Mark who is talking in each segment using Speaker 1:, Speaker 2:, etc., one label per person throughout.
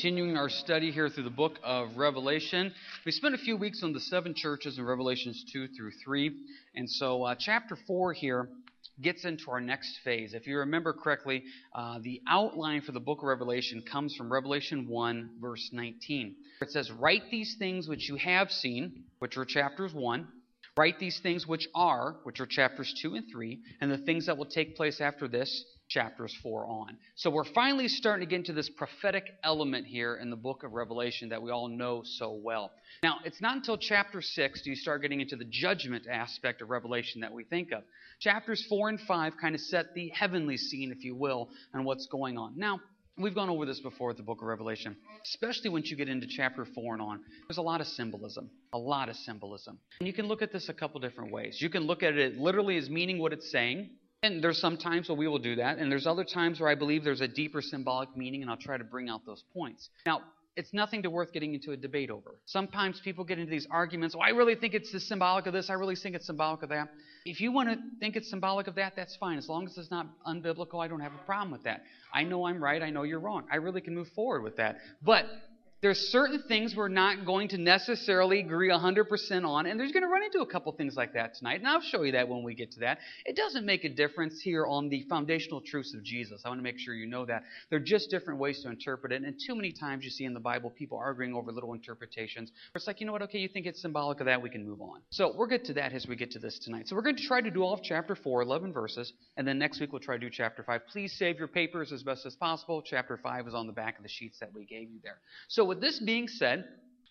Speaker 1: Continuing our study here through the book of Revelation. We spent a few weeks on the seven churches in Revelations 2 through 3. And so, uh, chapter 4 here gets into our next phase. If you remember correctly, uh, the outline for the book of Revelation comes from Revelation 1, verse 19. It says, Write these things which you have seen, which are chapters 1. Write these things which are, which are chapters 2 and 3, and the things that will take place after this, chapters 4 on. So we're finally starting to get into this prophetic element here in the book of Revelation that we all know so well. Now, it's not until chapter 6 do you start getting into the judgment aspect of Revelation that we think of. Chapters 4 and 5 kind of set the heavenly scene, if you will, and what's going on. Now, We've gone over this before with the book of Revelation, especially once you get into chapter 4 and on. There's a lot of symbolism. A lot of symbolism. And you can look at this a couple different ways. You can look at it literally as meaning what it's saying, and there's some times where we will do that, and there's other times where I believe there's a deeper symbolic meaning, and I'll try to bring out those points. Now, it's nothing to worth getting into a debate over. Sometimes people get into these arguments, oh, I really think it's the symbolic of this, I really think it's symbolic of that. If you want to think it's symbolic of that, that's fine. As long as it's not unbiblical, I don't have a problem with that. I know I'm right, I know you're wrong. I really can move forward with that. But there's certain things we're not going to necessarily agree 100% on, and there's going to run into a couple things like that tonight, and I'll show you that when we get to that. It doesn't make a difference here on the foundational truths of Jesus. I want to make sure you know that. They're just different ways to interpret it, and too many times you see in the Bible people arguing over little interpretations. It's like, you know what, okay, you think it's symbolic of that, we can move on. So we'll get to that as we get to this tonight. So we're going to try to do all of chapter 4, 11 verses, and then next week we'll try to do chapter 5. Please save your papers as best as possible. Chapter 5 is on the back of the sheets that we gave you there. So with this being said,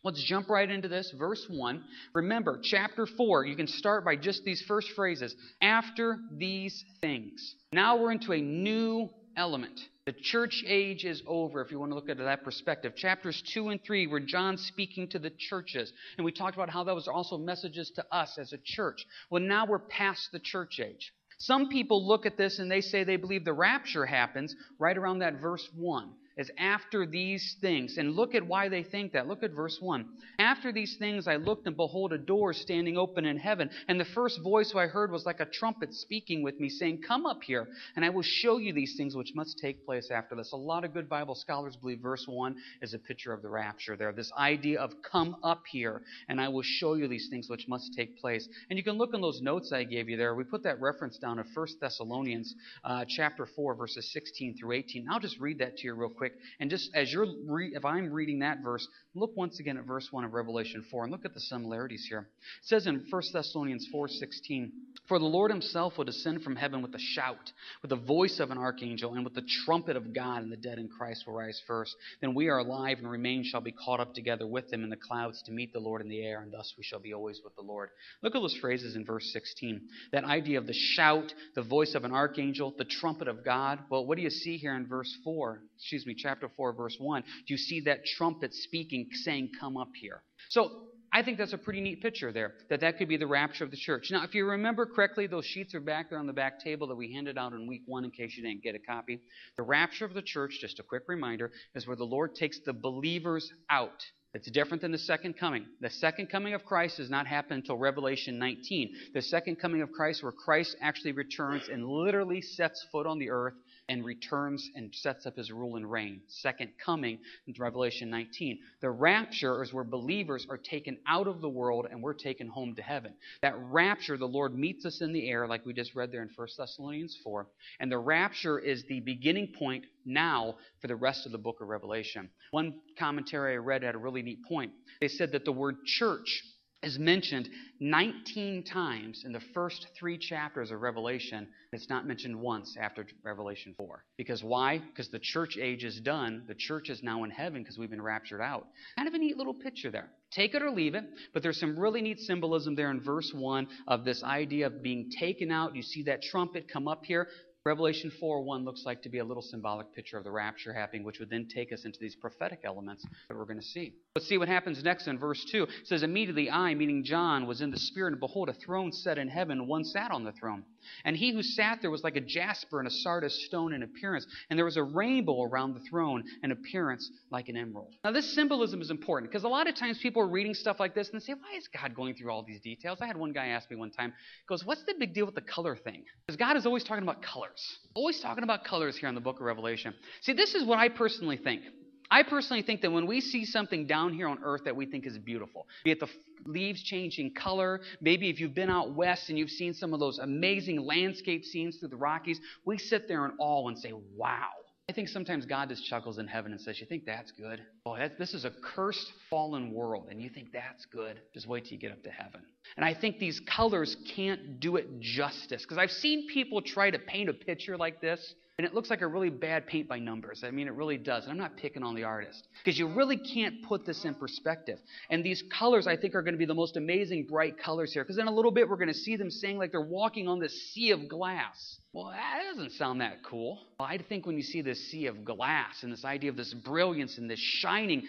Speaker 1: Let's jump right into this. Verse 1. Remember, chapter 4, you can start by just these first phrases. After these things. Now we're into a new element. The church age is over, if you want to look at that perspective. Chapters 2 and 3 were John speaking to the churches. And we talked about how that was also messages to us as a church. Well, now we're past the church age. Some people look at this and they say they believe the rapture happens right around that verse 1 is after these things. And look at why they think that. Look at verse 1. After these things I looked, and behold, a door standing open in heaven. And the first voice I heard was like a trumpet speaking with me, saying, Come up here, and I will show you these things which must take place after this. A lot of good Bible scholars believe verse 1 is a picture of the rapture there. This idea of come up here, and I will show you these things which must take place. And you can look in those notes I gave you there. We put that reference down of 1 Thessalonians uh, chapter 4, verses 16 through 18. I'll just read that to you real quick quick. And just as you're, re- if I'm reading that verse, look once again at verse 1 of Revelation 4 and look at the similarities here. It says in 1 Thessalonians 4:16, "For the Lord himself will descend from heaven with a shout, with the voice of an archangel, and with the trumpet of God, and the dead in Christ will rise first. Then we are alive and remain shall be caught up together with them in the clouds to meet the Lord in the air, and thus we shall be always with the Lord." Look at those phrases in verse 16. That idea of the shout, the voice of an archangel, the trumpet of God. Well, what do you see here in verse 4? Excuse me, chapter 4, verse 1, do you see that trumpet speaking, saying, Come up here? So I think that's a pretty neat picture there, that that could be the rapture of the church. Now, if you remember correctly, those sheets are back there on the back table that we handed out in week one in case you didn't get a copy. The rapture of the church, just a quick reminder, is where the Lord takes the believers out. It's different than the second coming. The second coming of Christ does not happen until Revelation 19. The second coming of Christ, where Christ actually returns and literally sets foot on the earth and returns and sets up his rule and reign. Second coming in Revelation 19. The rapture is where believers are taken out of the world and we're taken home to heaven. That rapture, the Lord meets us in the air, like we just read there in 1 Thessalonians 4. And the rapture is the beginning point now for the rest of the book of Revelation. One commentary I read had a really neat point. They said that the word church is mentioned 19 times in the first three chapters of Revelation. It's not mentioned once after Revelation 4. Because why? Because the church age is done. The church is now in heaven because we've been raptured out. Kind of a neat little picture there. Take it or leave it, but there's some really neat symbolism there in verse 1 of this idea of being taken out. You see that trumpet come up here. Revelation 4 1 looks like to be a little symbolic picture of the rapture happening, which would then take us into these prophetic elements that we're going to see. Let's see what happens next in verse 2. It says, Immediately I, meaning John, was in the Spirit, and behold, a throne set in heaven, one sat on the throne. And he who sat there was like a jasper and a sardis stone in appearance, and there was a rainbow around the throne, an appearance like an emerald. Now, this symbolism is important because a lot of times people are reading stuff like this and they say, Why is God going through all these details? I had one guy ask me one time, goes, What's the big deal with the color thing? Because God is always talking about colors. Always talking about colors here in the book of Revelation. See, this is what I personally think. I personally think that when we see something down here on earth that we think is beautiful, be it the leaves changing color, maybe if you've been out west and you've seen some of those amazing landscape scenes through the Rockies, we sit there in awe and say, wow. I think sometimes God just chuckles in heaven and says, You think that's good? Oh, that, this is a cursed, fallen world, and you think that's good? Just wait till you get up to heaven. And I think these colors can't do it justice because I've seen people try to paint a picture like this and it looks like a really bad paint by numbers. I mean, it really does. And I'm not picking on the artist because you really can't put this in perspective. And these colors, I think, are going to be the most amazing bright colors here because in a little bit we're going to see them saying like they're walking on this sea of glass. Well, that doesn't sound that cool. Well, I think when you see this sea of glass and this idea of this brilliance and this shining,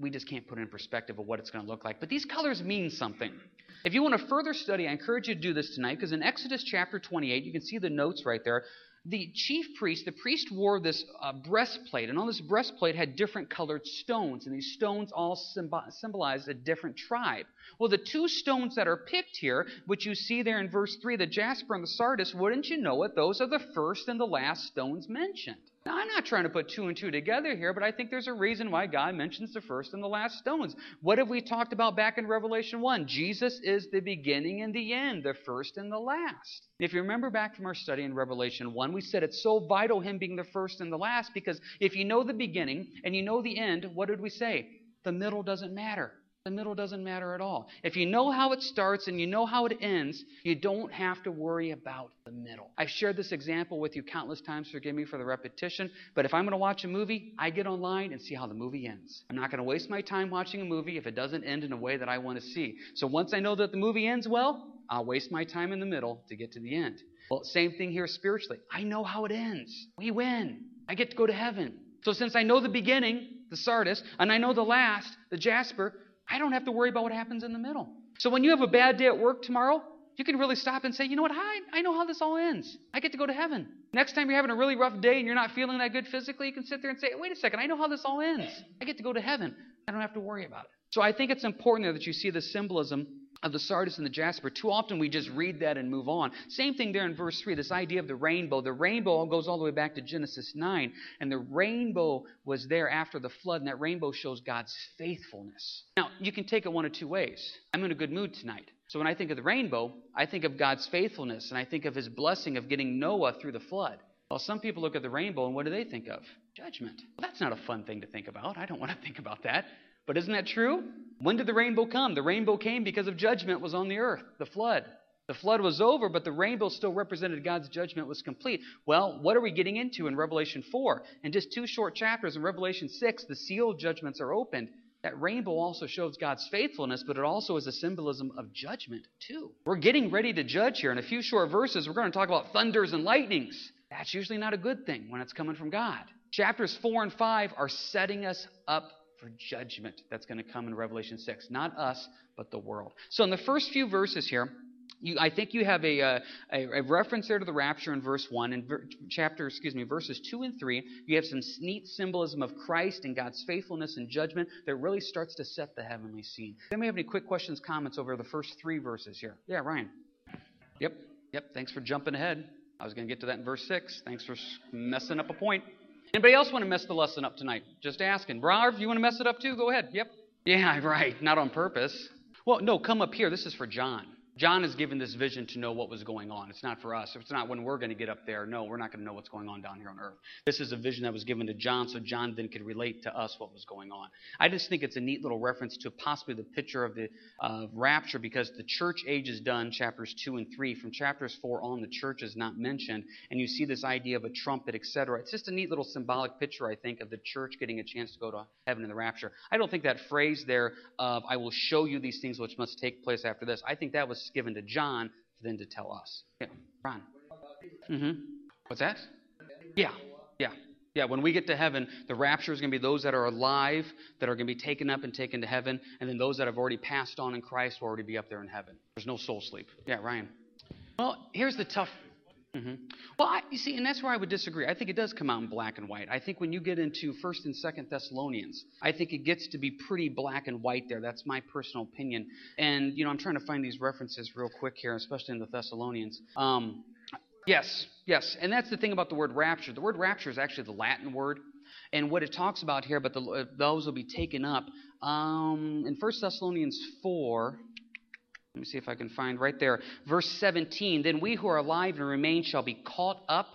Speaker 1: we just can't put it in perspective of what it's going to look like. But these colors mean something. If you want to further study, I encourage you to do this tonight because in Exodus chapter 28, you can see the notes right there the chief priest, the priest wore this uh, breastplate, and on this breastplate had different colored stones, and these stones all symbolized a different tribe. Well, the two stones that are picked here, which you see there in verse 3, the jasper and the sardis, wouldn't you know it? Those are the first and the last stones mentioned. Now, I'm not trying to put two and two together here, but I think there's a reason why God mentions the first and the last stones. What have we talked about back in Revelation 1? Jesus is the beginning and the end, the first and the last. If you remember back from our study in Revelation 1, we said it's so vital him being the first and the last because if you know the beginning and you know the end, what did we say? The middle doesn't matter. The middle doesn't matter at all. If you know how it starts and you know how it ends, you don't have to worry about the middle. I've shared this example with you countless times, forgive me for the repetition, but if I'm going to watch a movie, I get online and see how the movie ends. I'm not going to waste my time watching a movie if it doesn't end in a way that I want to see. So once I know that the movie ends well, I'll waste my time in the middle to get to the end. Well, same thing here spiritually. I know how it ends. We win. I get to go to heaven. So since I know the beginning, the Sardis, and I know the last, the Jasper, I don't have to worry about what happens in the middle. So when you have a bad day at work tomorrow, you can really stop and say, you know what, I, I know how this all ends. I get to go to heaven. Next time you're having a really rough day and you're not feeling that good physically, you can sit there and say, wait a second, I know how this all ends. I get to go to heaven. I don't have to worry about it. So I think it's important there that you see the symbolism of the sardis and the jasper. Too often we just read that and move on. Same thing there in verse 3, this idea of the rainbow. The rainbow goes all the way back to Genesis 9. And the rainbow was there after the flood, and that rainbow shows God's faithfulness. Now, you can take it one of two ways. I'm in a good mood tonight. So when I think of the rainbow, I think of God's faithfulness, and I think of his blessing of getting Noah through the flood. Well, some people look at the rainbow, and what do they think of? Judgment. Well, that's not a fun thing to think about. I don't want to think about that. But isn't that true? When did the rainbow come? The rainbow came because of judgment was on the earth, the flood. The flood was over, but the rainbow still represented God's judgment was complete. Well, what are we getting into in Revelation 4? In just two short chapters in Revelation 6, the seal judgments are opened. That rainbow also shows God's faithfulness, but it also is a symbolism of judgment, too. We're getting ready to judge here. In a few short verses, we're going to talk about thunders and lightnings. That's usually not a good thing when it's coming from God. Chapters 4 and 5 are setting us up for judgment that's going to come in Revelation 6. Not us, but the world. So in the first few verses here, you, I think you have a, uh, a, a, reference there to the rapture in verse 1. In ver, chapter, excuse me, verses 2 and 3, you have some neat symbolism of Christ and God's faithfulness and judgment that really starts to set the heavenly scene. Anybody have any quick questions, comments over the first three verses here? Yeah, Ryan. Yep, yep, thanks for jumping ahead. I was going to get to that in verse 6. Thanks for messing up a point. Anybody else want to mess the lesson up tonight? Just asking. Brav, you want to mess it up too? Go ahead. Yep. Yeah, right. Not on purpose. Well, no, come up here. This is for John. John is given this vision to know what was going on. It's not for us. It's not when we're going to get up there. No, we're not going to know what's going on down here on earth. This is a vision that was given to John, so John then could relate to us what was going on. I just think it's a neat little reference to possibly the picture of the uh, rapture because the church age is done, chapters 2 and 3. From chapters 4 on, the church is not mentioned, and you see this idea of a trumpet, etc. It's just a neat little symbolic picture, I think, of the church getting a chance to go to heaven in the rapture. I don't think that phrase there of, I will show you these things which must take place after this, I think that was given to John for them to tell us. Yeah, Ron. Mm-hmm. What's that? Yeah, yeah. Yeah, when we get to heaven, the rapture is going to be those that are alive, that are going to be taken up and taken to heaven, and then those that have already passed on in Christ will already be up there in heaven. There's no soul sleep. Yeah, Ryan. Well, here's the tough Mm-hmm. Well, I, you see, and that's where I would disagree. I think it does come out in black and white. I think when you get into First and Second Thessalonians, I think it gets to be pretty black and white there. That's my personal opinion. And you know, I'm trying to find these references real quick here, especially in the Thessalonians. Um, yes, yes, and that's the thing about the word rapture. The word rapture is actually the Latin word. And what it talks about here, but the, uh, those will be taken up um, in First Thessalonians 4. Let me see if I can find right there. Verse 17 Then we who are alive and remain shall be caught up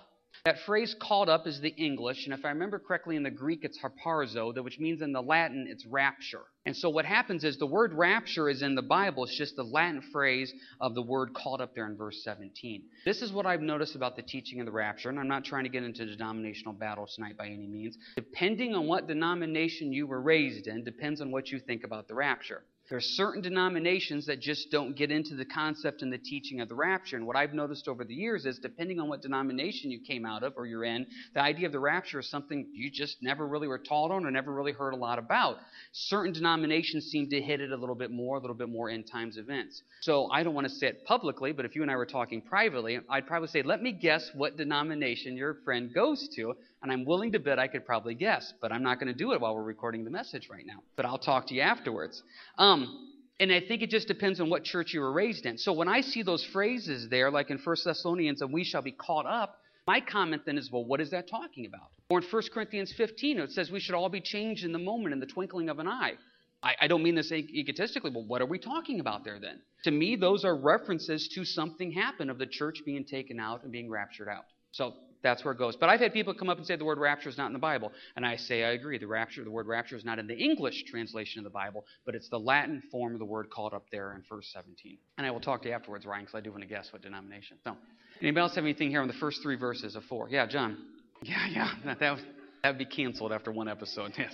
Speaker 1: that phrase caught up is the English, and if I remember correctly in the Greek it's harpazo, which means in the Latin it's rapture. And so what happens is the word rapture is in the Bible, it's just the Latin phrase of the word caught up there in verse 17. This is what I've noticed about the teaching of the rapture, and I'm not trying to get into denominational battle tonight by any means. Depending on what denomination you were raised in, depends on what you think about the rapture. There are certain denominations that just don't get into the concept and the teaching of the rapture. And what I've noticed over the years is, depending on what denomination you came out of or you're in, the idea of the rapture is something you just never really were taught on or never really heard a lot about. Certain denominations seem to hit it a little bit more, a little bit more end times events. So I don't want to say it publicly, but if you and I were talking privately, I'd probably say, let me guess what denomination your friend goes to, and I'm willing to bet I could probably guess, but I'm not going to do it while we're recording the message right now. But I'll talk to you afterwards. Um, and I think it just depends on what church you were raised in. So when I see those phrases there, like in 1 Thessalonians, and we shall be caught up, my comment then is, well, what is that talking about? Or in 1 Corinthians 15, it says we should all be changed in the moment, in the twinkling of an eye. I, I don't mean this egotistically, but what are we talking about there then? To me, those are references to something happen of the church being taken out and being raptured out. So that's where it goes. But I've had people come up and say the word rapture is not in the Bible. And I say, I agree. The rapture, the word rapture is not in the English translation of the Bible, but it's the Latin form of the word called up there in verse 17. And I will talk to you afterwards, Ryan, because I do want to guess what denomination. So, anybody else have anything here on the first three verses of four? Yeah, John. Yeah, yeah. That, that, was, that would be canceled after one episode, yes.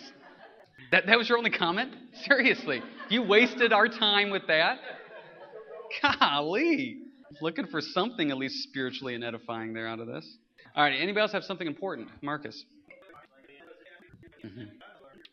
Speaker 1: That, that was your only comment? Seriously. You wasted our time with that? Golly. Looking for something at least spiritually and edifying there out of this. All right. Anybody else have something important? Marcus. Mm-hmm.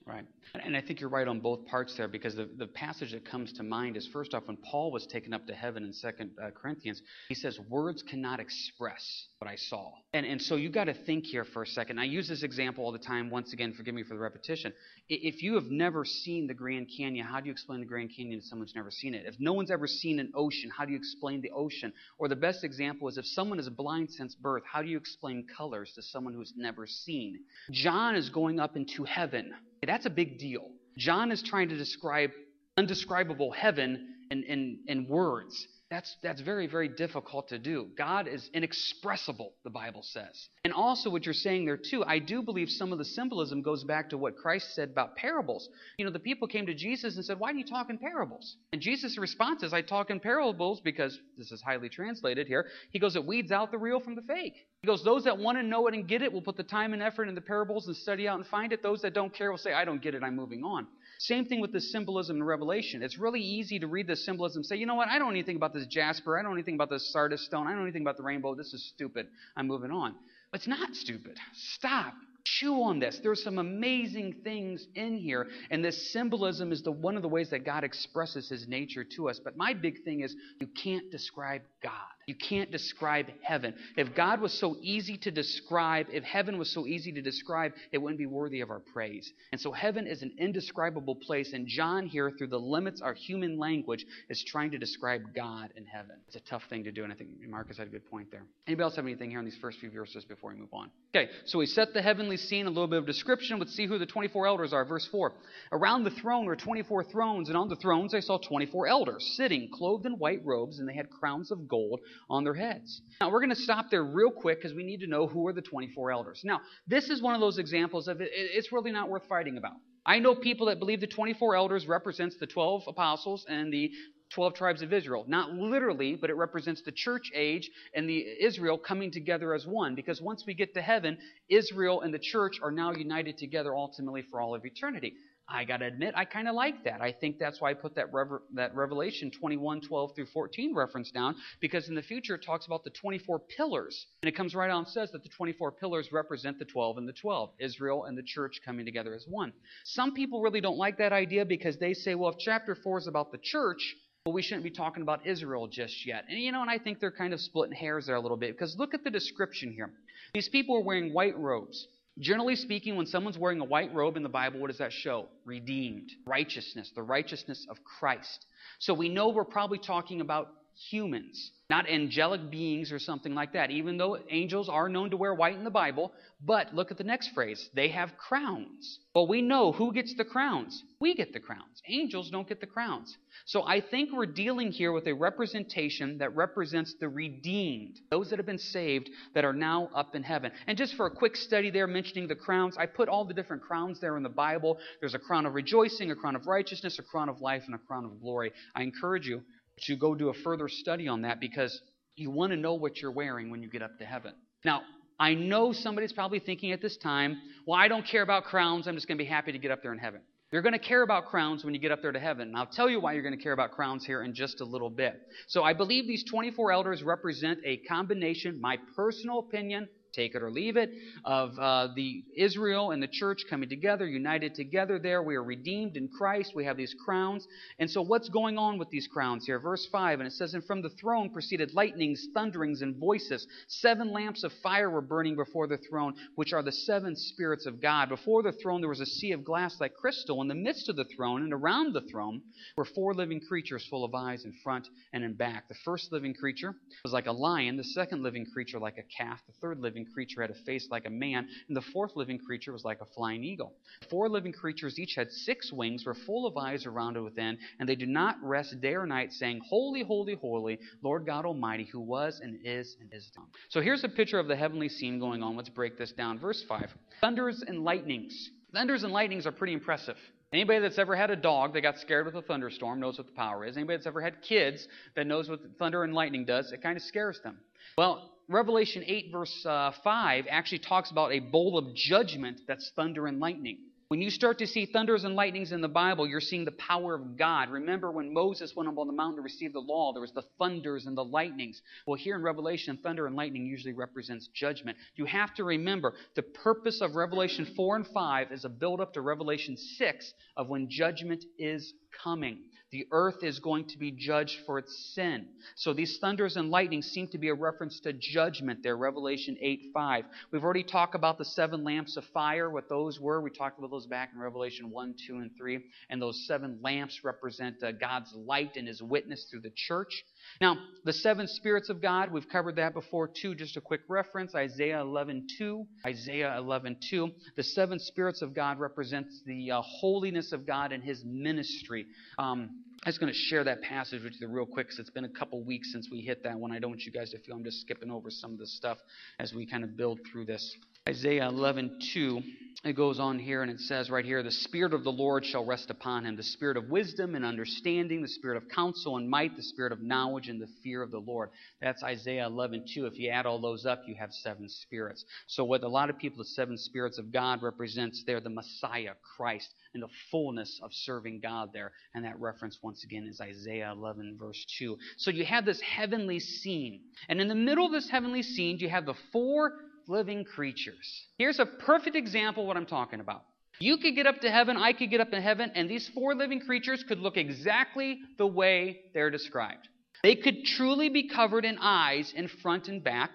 Speaker 1: Right. And I think you're right on both parts there because the, the passage that comes to mind is first off, when Paul was taken up to heaven in Second uh, Corinthians, he says, Words cannot express what I saw. And, and so you got to think here for a second. I use this example all the time. Once again, forgive me for the repetition. If you have never seen the Grand Canyon, how do you explain the Grand Canyon to someone who's never seen it? If no one's ever seen an ocean, how do you explain the ocean? Or the best example is if someone is blind since birth, how do you explain colors to someone who's never seen? John is going up into heaven. That's a big deal. John is trying to describe undescribable heaven in, in, in words. That's, that's very, very difficult to do. God is inexpressible, the Bible says. And also, what you're saying there, too, I do believe some of the symbolism goes back to what Christ said about parables. You know, the people came to Jesus and said, Why do you talk in parables? And Jesus' response is, I talk in parables because, this is highly translated here, he goes, It weeds out the real from the fake. He goes, Those that want to know it and get it will put the time and effort in the parables and study out and find it. Those that don't care will say, I don't get it, I'm moving on. Same thing with the symbolism in Revelation. It's really easy to read the symbolism and say, you know what, I don't know anything about this jasper. I don't know anything about this sardis stone. I don't know anything about the rainbow. This is stupid. I'm moving on. But it's not stupid. Stop. Chew on this. There's some amazing things in here, and this symbolism is the one of the ways that God expresses His nature to us. But my big thing is you can't describe God. You can't describe heaven. If God was so easy to describe, if heaven was so easy to describe, it wouldn't be worthy of our praise. And so heaven is an indescribable place, and John here, through the limits of our human language, is trying to describe God in heaven. It's a tough thing to do, and I think Marcus had a good point there. Anybody else have anything here on these first few verses before we move on? Okay, so we set the heavenly scene, a little bit of description. Let's see who the 24 elders are. Verse 4. Around the throne were 24 thrones, and on the thrones I saw 24 elders, sitting, clothed in white robes, and they had crowns of gold on their heads. Now, we're going to stop there real quick because we need to know who are the 24 elders. Now, this is one of those examples of it, it's really not worth fighting about. I know people that believe the 24 elders represents the 12 apostles and the 12 tribes of Israel. Not literally, but it represents the church age and the Israel coming together as one. Because once we get to heaven, Israel and the church are now united together ultimately for all of eternity. I got to admit, I kind of like that. I think that's why I put that, Rever- that Revelation 21, 12 through 14 reference down, because in the future it talks about the 24 pillars. And it comes right on and says that the 24 pillars represent the 12 and the 12, Israel and the church coming together as one. Some people really don't like that idea because they say, well, if chapter 4 is about the church, well, we shouldn't be talking about Israel just yet. And you know, and I think they're kind of splitting hairs there a little bit because look at the description here. These people are wearing white robes. Generally speaking, when someone's wearing a white robe in the Bible, what does that show? Redeemed. Righteousness, the righteousness of Christ. So we know we're probably talking about humans, not angelic beings or something like that, even though angels are known to wear white in the Bible. But look at the next phrase they have crowns. Well, we know who gets the crowns. We get the crowns. Angels don't get the crowns. So I think we're dealing here with a representation that represents the redeemed, those that have been saved that are now up in heaven. And just for a quick study there, mentioning the crowns, I put all the different crowns there in the Bible. There's a crown of rejoicing, a crown of righteousness, a crown of life, and a crown of glory. I encourage you to go do a further study on that because you want to know what you're wearing when you get up to heaven. Now, I know somebody's probably thinking at this time, well, I don't care about crowns. I'm just going to be happy to get up there in heaven. You're going to care about crowns when you get up there to heaven. And I'll tell you why you're going to care about crowns here in just a little bit. So I believe these 24 elders represent a combination, my personal opinion, take it or leave it, of uh, the Israel and the church coming together, united together there. We are redeemed in Christ. We have these crowns. And so, what's going on with these crowns here? Verse 5, and it says, And from the throne proceeded lightnings, thunderings, and voices. Seven lamps of fire were burning before the throne, which are the seven spirits of God. Before the throne there was a sea of glass like crystal. In the midst of the throne and around the throne were four living creatures full of eyes in front and in back. The first living creature was like a lion, the second living creature like a calf, the third living living creature had a face like a man, and the fourth living creature was like a flying eagle. Four living creatures each had six wings, were full of eyes around and within, and they do not rest day or night, saying, Holy, holy, holy, Lord God Almighty, who was and is and is to come. So here's a picture of the heavenly scene going on. Let's break this down. Verse 5 Thunders and lightnings. Thunders and lightnings are pretty impressive. Anybody that's ever had a dog that got scared with a thunderstorm knows what the power is. Anybody that's ever had kids that knows what thunder and lightning does, it kind of scares them. Well, Revelation 8, verse uh, 5, actually talks about a bowl of judgment that's thunder and lightning. When you start to see thunders and lightnings in the Bible, you're seeing the power of God. Remember when Moses went up on the mountain to receive the law, there was the thunders and the lightnings. Well, here in Revelation, thunder and lightning usually represents judgment. You have to remember the purpose of Revelation 4 and 5 is a build up to Revelation 6 of when judgment is coming. The earth is going to be judged for its sin. So these thunders and lightnings seem to be a reference to judgment there, Revelation 8 5. We've already talked about the seven lamps of fire, what those were. We talked about those back in Revelation 1, 2, and 3. And those seven lamps represent uh, God's light and his witness through the church. Now, the seven spirits of God, we've covered that before too. Just a quick reference Isaiah 11:2. Isaiah 11:2. The seven spirits of God represents the uh, holiness of God and his ministry. Um, I was going to share that passage with you real quick because it's been a couple weeks since we hit that one. I don't want you guys to feel I'm just skipping over some of the stuff as we kind of build through this. Isaiah 11:2 it goes on here and it says right here the spirit of the lord shall rest upon him the spirit of wisdom and understanding the spirit of counsel and might the spirit of knowledge and the fear of the lord. That's isaiah 11 2 if you add all those up you have seven spirits. So what a lot of people the seven spirits of god represents they're the messiah christ and the fullness of serving god there. And that reference once again is isaiah 11 verse 2 so you have this heavenly scene. And in the middle of this heavenly scene you have the four living creatures. Here's a perfect example of what I'm talking about. You could get up to heaven, I could get up to heaven, and these four living creatures could look exactly the way they're described. They could truly be covered in eyes in front and back.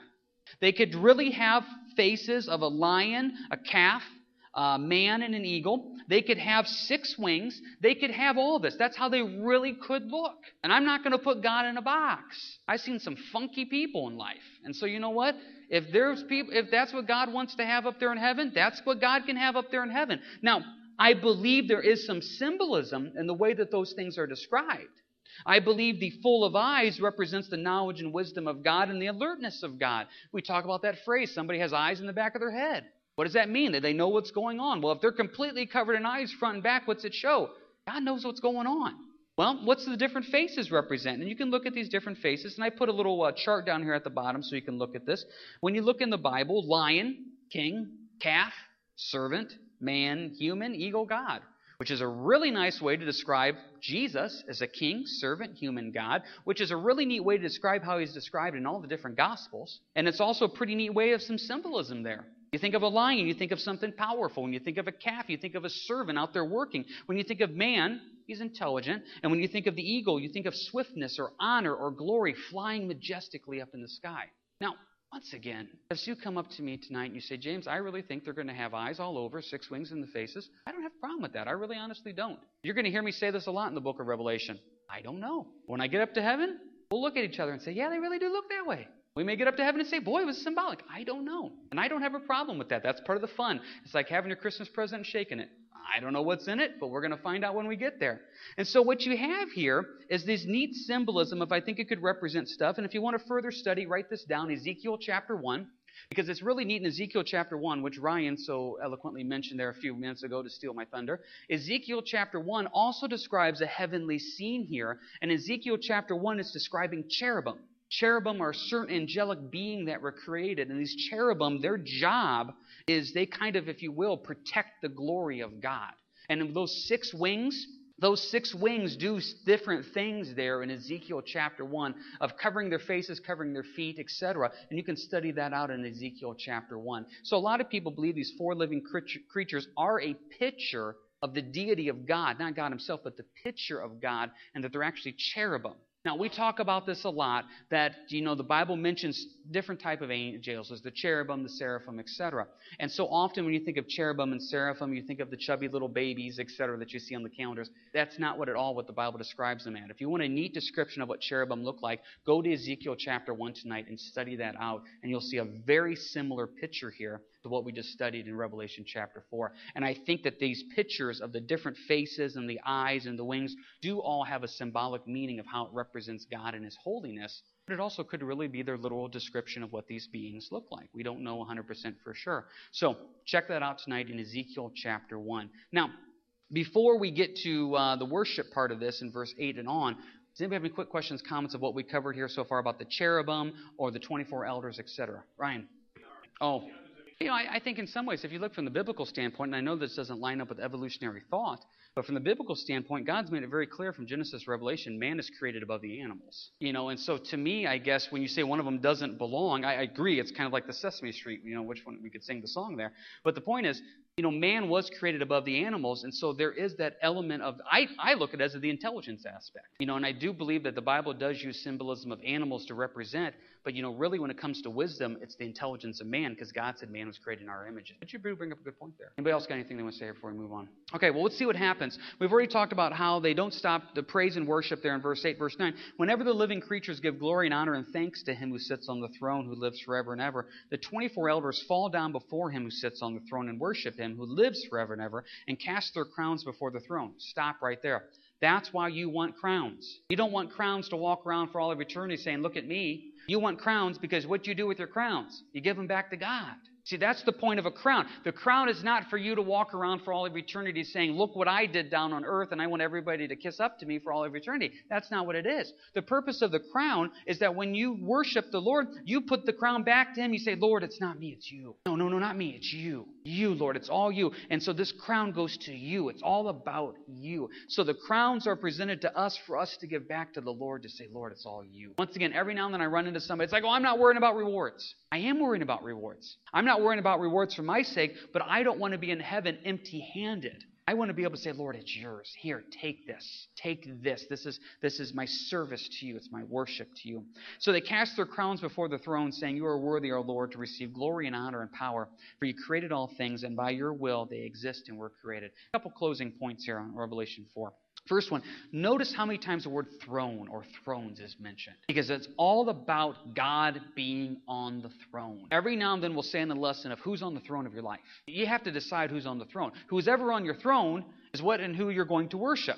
Speaker 1: They could really have faces of a lion, a calf, a man, and an eagle. They could have six wings. They could have all this. That's how they really could look. And I'm not going to put God in a box. I've seen some funky people in life. And so you know what? If there's people, if that's what God wants to have up there in heaven, that's what God can have up there in heaven. Now, I believe there is some symbolism in the way that those things are described. I believe the full of eyes represents the knowledge and wisdom of God and the alertness of God. We talk about that phrase somebody has eyes in the back of their head. What does that mean? That they know what's going on. Well, if they're completely covered in eyes front and back, what's it show? God knows what's going on. Well, what's the different faces represent? And you can look at these different faces, and I put a little uh, chart down here at the bottom so you can look at this. When you look in the Bible, lion, king, calf, servant, man, human, eagle, God, which is a really nice way to describe Jesus as a king, servant, human God, which is a really neat way to describe how he's described in all the different Gospels. And it's also a pretty neat way of some symbolism there. You think of a lion, you think of something powerful. When you think of a calf, you think of a servant out there working. When you think of man, he's intelligent. And when you think of the eagle, you think of swiftness or honor or glory flying majestically up in the sky. Now, once again, as you come up to me tonight and you say, James, I really think they're going to have eyes all over, six wings in the faces, I don't have a problem with that. I really honestly don't. You're going to hear me say this a lot in the book of Revelation. I don't know. When I get up to heaven, We'll look at each other and say, yeah, they really do look that way. We may get up to heaven and say, boy, it was symbolic. I don't know. And I don't have a problem with that. That's part of the fun. It's like having your Christmas present and shaking it. I don't know what's in it, but we're going to find out when we get there. And so, what you have here is this neat symbolism of I think it could represent stuff. And if you want to further study, write this down Ezekiel chapter 1. Because it's really neat in Ezekiel chapter 1, which Ryan so eloquently mentioned there a few minutes ago to steal my thunder. Ezekiel chapter 1 also describes a heavenly scene here. And Ezekiel chapter 1 is describing cherubim. Cherubim are a certain angelic being that were created. And these cherubim, their job is they kind of, if you will, protect the glory of God. And those six wings, those six wings do different things there in Ezekiel chapter 1 of covering their faces, covering their feet, etc. And you can study that out in Ezekiel chapter 1. So a lot of people believe these four living creatures are a picture of the deity of God, not God himself, but the picture of God, and that they're actually cherubim. Now we talk about this a lot that you know the Bible mentions different type of angels as the cherubim, the seraphim, etc. And so often when you think of cherubim and seraphim, you think of the chubby little babies, etc. that you see on the calendars. That's not what at all what the Bible describes them as. If you want a neat description of what cherubim look like, go to Ezekiel chapter 1 tonight and study that out and you'll see a very similar picture here to what we just studied in Revelation chapter 4. And I think that these pictures of the different faces and the eyes and the wings do all have a symbolic meaning of how it represents God and His holiness. But it also could really be their literal description of what these beings look like. We don't know 100% for sure. So check that out tonight in Ezekiel chapter 1. Now, before we get to uh, the worship part of this in verse 8 and on, does anybody have any quick questions, comments of what we covered here so far about the cherubim or the 24 elders, etc.? Ryan? Oh, you know, I, I, think in some ways, if you look from the biblical standpoint, and I know this doesn't line up with evolutionary thought, but from the biblical standpoint, God's made it very clear from Genesis Revelation, man is created above the animals. You know, and so to me, I guess when you say one of them doesn't belong, I, agree. It's kind of like the Sesame Street, you know, which one we could sing the song there. But the point is, you know, man was created above the animals, and so there is that element of I, I look at it as the intelligence aspect. You know, and I do believe that the Bible does use symbolism of animals to represent, but you know, really when it comes to wisdom, it's the intelligence of man, because God said man was created in our image. But you bring up a good point there. Anybody else got anything they want to say before we move on? Okay, well let's see what happens. We've already talked about how they don't stop the praise and worship there in verse 8, verse 9. Whenever the living creatures give glory and honor and thanks to him who sits on the throne, who lives forever and ever, the twenty four elders fall down before him who sits on the throne and worship him who lives forever and ever, and cast their crowns before the throne. Stop right there. That's why you want crowns. You don't want crowns to walk around for all of eternity saying, Look at me. You want crowns because what do you do with your crowns, you give them back to God. See, that's the point of a crown. The crown is not for you to walk around for all of eternity saying, Look what I did down on earth, and I want everybody to kiss up to me for all of eternity. That's not what it is. The purpose of the crown is that when you worship the Lord, you put the crown back to Him. You say, Lord, it's not me, it's you. No, no, no, not me, it's you. You, Lord, it's all you. And so this crown goes to you. It's all about you. So the crowns are presented to us for us to give back to the Lord to say, Lord, it's all you. Once again, every now and then I run into somebody, it's like, Oh, I'm not worrying about rewards. I am worrying about rewards. I'm not worrying about rewards for my sake, but I don't want to be in heaven empty handed. I want to be able to say, Lord, it's yours. Here, take this. Take this. This is, this is my service to you. It's my worship to you. So they cast their crowns before the throne, saying, You are worthy, O Lord, to receive glory and honor and power, for you created all things, and by your will they exist and were created. A couple closing points here on Revelation 4. First one, notice how many times the word throne or thrones is mentioned. Because it's all about God being on the throne. Every now and then we'll say in the lesson of who's on the throne of your life. You have to decide who's on the throne. Who's ever on your throne is what and who you're going to worship.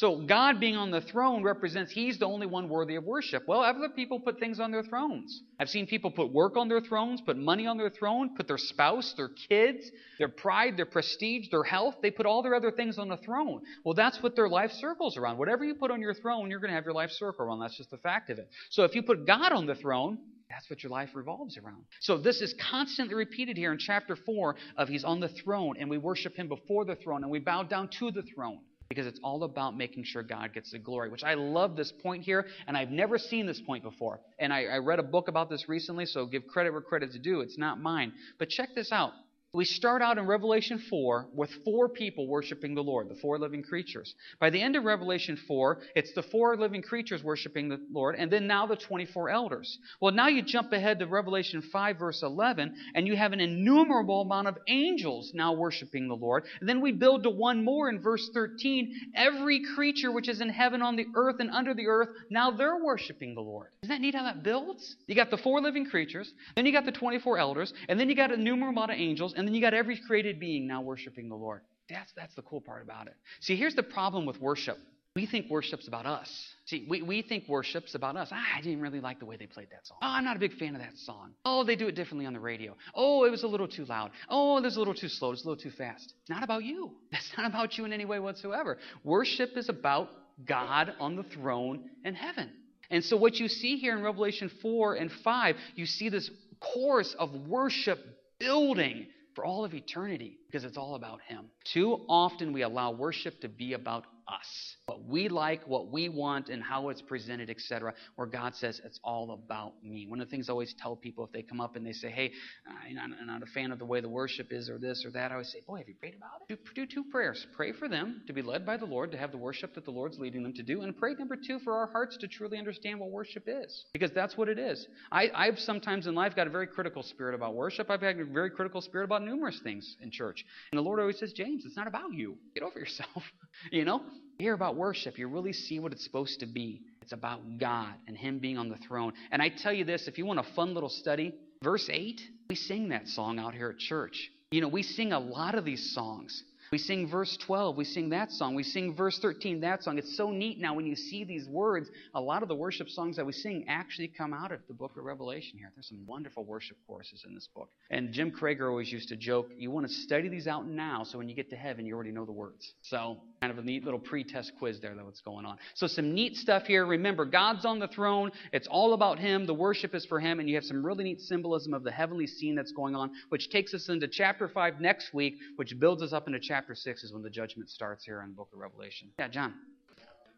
Speaker 1: So God being on the throne represents He's the only one worthy of worship. Well, other people put things on their thrones. I've seen people put work on their thrones, put money on their throne, put their spouse, their kids, their pride, their prestige, their health. They put all their other things on the throne. Well, that's what their life circles around. Whatever you put on your throne, you're going to have your life circle around. That's just the fact of it. So if you put God on the throne, that's what your life revolves around. So this is constantly repeated here in chapter 4 of he's on the throne and we worship him before the throne and we bow down to the throne because it's all about making sure God gets the glory, which I love this point here, and I've never seen this point before. And I, I read a book about this recently, so give credit where credit's due. It's not mine. But check this out. We start out in Revelation 4 with four people worshiping the Lord, the four living creatures. By the end of Revelation 4, it's the four living creatures worshiping the Lord, and then now the 24 elders. Well, now you jump ahead to Revelation 5, verse 11, and you have an innumerable amount of angels now worshiping the Lord. And then we build to one more in verse 13. Every creature which is in heaven, on the earth, and under the earth, now they're worshiping the Lord. Isn't that neat how that builds? You got the four living creatures, then you got the 24 elders, and then you got a innumerable amount of angels, and then you got every created being now worshiping the Lord. That's, that's the cool part about it. See, here's the problem with worship. We think worship's about us. See, we, we think worship's about us. Ah, I didn't really like the way they played that song. Oh, I'm not a big fan of that song. Oh, they do it differently on the radio. Oh, it was a little too loud. Oh, it was a little too slow. It's a little too fast. It's not about you. That's not about you in any way whatsoever. Worship is about God on the throne in heaven. And so, what you see here in Revelation 4 and 5, you see this chorus of worship building for all of eternity because it's all about Him. Too often we allow worship to be about us, what we like, what we want, and how it's presented, etc. Where God says it's all about me. One of the things I always tell people if they come up and they say, "Hey, I'm not a fan of the way the worship is, or this or that," I always say, "Boy, have you prayed about it? Do, do two prayers. Pray for them to be led by the Lord, to have the worship that the Lord's leading them to do, and pray number two for our hearts to truly understand what worship is, because that's what it is. I, I've sometimes in life got a very critical spirit about worship. I've had a very critical spirit about numerous things in church, and the Lord always says, "James, it's not about you. Get over yourself." you know, you hear about worship, you really see what it's supposed to be. It's about God and Him being on the throne. And I tell you this if you want a fun little study, verse 8, we sing that song out here at church. You know, we sing a lot of these songs. We sing verse 12, we sing that song. We sing verse 13, that song. It's so neat now when you see these words. A lot of the worship songs that we sing actually come out of the book of Revelation here. There's some wonderful worship choruses in this book. And Jim Krager always used to joke, you want to study these out now so when you get to heaven, you already know the words. So, kind of a neat little pre test quiz there, that what's going on. So, some neat stuff here. Remember, God's on the throne. It's all about Him. The worship is for Him. And you have some really neat symbolism of the heavenly scene that's going on, which takes us into chapter 5 next week, which builds us up into chapter chapter 6 is when the judgment starts here in the book of Revelation. Yeah, John.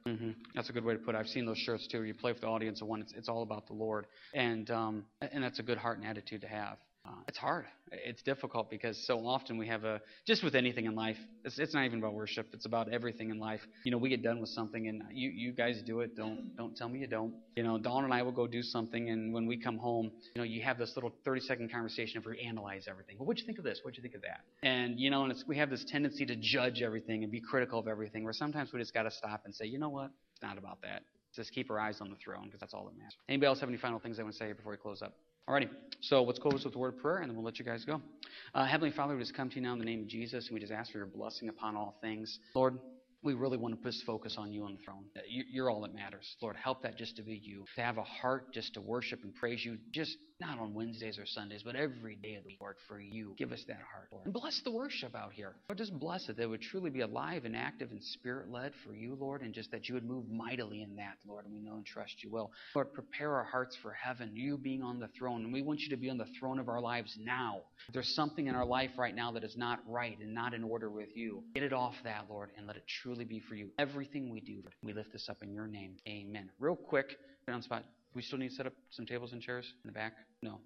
Speaker 1: Mm-hmm. That's a good way to put it. I've seen those shirts too. You play with the audience of one. It's, it's all about the Lord, and um, and that's a good heart and attitude to have. Uh, it's hard. It's difficult because so often we have a just with anything in life. It's, it's not even about worship. It's about everything in life. You know, we get done with something, and you you guys do it. Don't don't tell me you don't. You know, Dawn and I will go do something, and when we come home, you know, you have this little 30 second conversation if we analyze everything. Well, what'd you think of this? What'd you think of that? And you know, and it's, we have this tendency to judge everything and be critical of everything. Where sometimes we just got to stop and say, you know what? It's not about that. Just keep our eyes on the throne because that's all that matters. Anybody else have any final things they want to say before we close up? Alrighty, so let's close with a word of prayer, and then we'll let you guys go. Uh, Heavenly Father, we just come to you now in the name of Jesus, and we just ask for your blessing upon all things. Lord, we really want to just focus on you on the throne. Uh, you're all that matters. Lord, help that just to be you. To have a heart just to worship and praise you, just not on Wednesdays or Sundays, but every day of the week, Lord, for you. Give us that heart, Lord. And bless the worship out here. Lord, just bless it. That it would truly be alive and active and spirit led for you, Lord, and just that you would move mightily in that, Lord, and we know and trust you will. Lord, prepare our hearts for heaven, you being on the throne. And we want you to be on the throne of our lives now. If there's something in our life right now that is not right and not in order with you, get it off that, Lord, and let it truly be for you. Everything we do, we lift this up in your name. Amen. Real quick, on spot. We still need to set up some tables and chairs in the back? No.